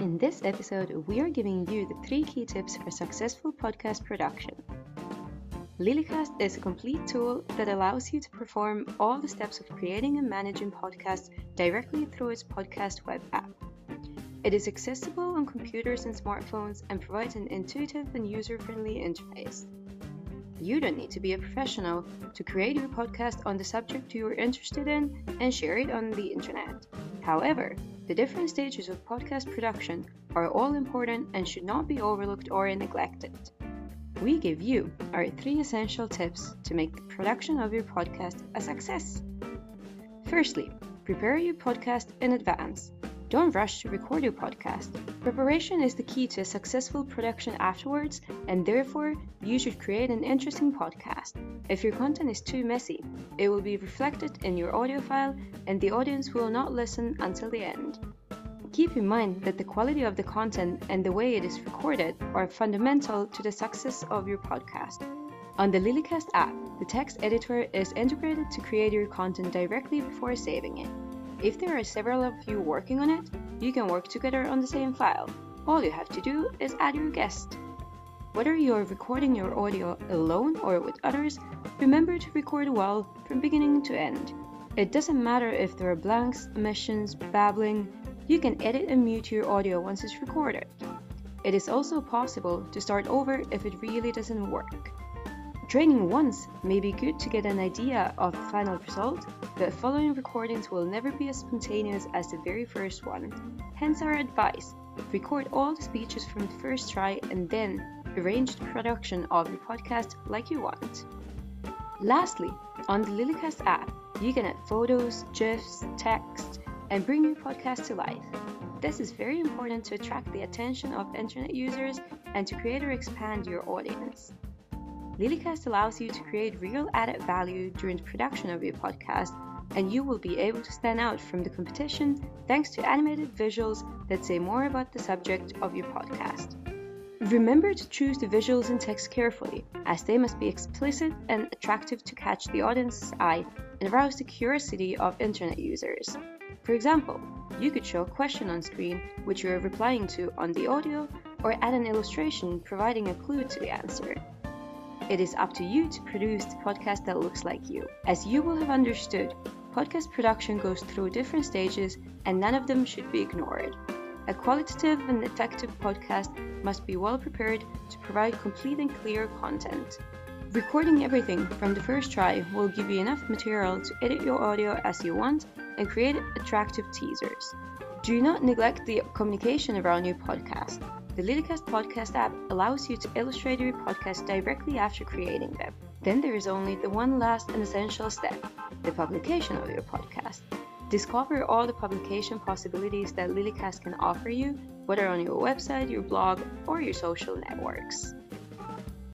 In this episode, we are giving you the three key tips for successful podcast production. Lilycast is a complete tool that allows you to perform all the steps of creating and managing podcasts directly through its podcast web app. It is accessible on computers and smartphones and provides an intuitive and user friendly interface. You don't need to be a professional to create your podcast on the subject you are interested in and share it on the internet. However, the different stages of podcast production are all important and should not be overlooked or neglected we give you our three essential tips to make the production of your podcast a success. Firstly, prepare your podcast in advance. Don't rush to record your podcast. Preparation is the key to a successful production afterwards, and therefore, you should create an interesting podcast. If your content is too messy, it will be reflected in your audio file, and the audience will not listen until the end. Keep in mind that the quality of the content and the way it is recorded are fundamental to the success of your podcast. On the Lilycast app, the text editor is integrated to create your content directly before saving it. If there are several of you working on it, you can work together on the same file. All you have to do is add your guest. Whether you are recording your audio alone or with others, remember to record well from beginning to end. It doesn't matter if there are blanks, omissions, babbling, you can edit and mute your audio once it's recorded. It is also possible to start over if it really doesn't work. Training once may be good to get an idea of the final result, but following recordings will never be as spontaneous as the very first one. Hence our advice record all the speeches from the first try and then arrange the production of your podcast like you want. Lastly, on the Lilycast app, you can add photos, GIFs, text, and bring your podcast to life. This is very important to attract the attention of internet users and to create or expand your audience. Lilycast allows you to create real added value during the production of your podcast, and you will be able to stand out from the competition thanks to animated visuals that say more about the subject of your podcast. Remember to choose the visuals and text carefully, as they must be explicit and attractive to catch the audience's eye and arouse the curiosity of internet users. For example, you could show a question on screen which you are replying to on the audio or add an illustration providing a clue to the answer. It is up to you to produce the podcast that looks like you. As you will have understood, podcast production goes through different stages and none of them should be ignored. A qualitative and effective podcast must be well prepared to provide complete and clear content. Recording everything from the first try will give you enough material to edit your audio as you want and create attractive teasers. Do not neglect the communication around your podcast. The Lilycast podcast app allows you to illustrate your podcast directly after creating them. Then there is only the one last and essential step the publication of your podcast. Discover all the publication possibilities that Lilycast can offer you, whether on your website, your blog, or your social networks.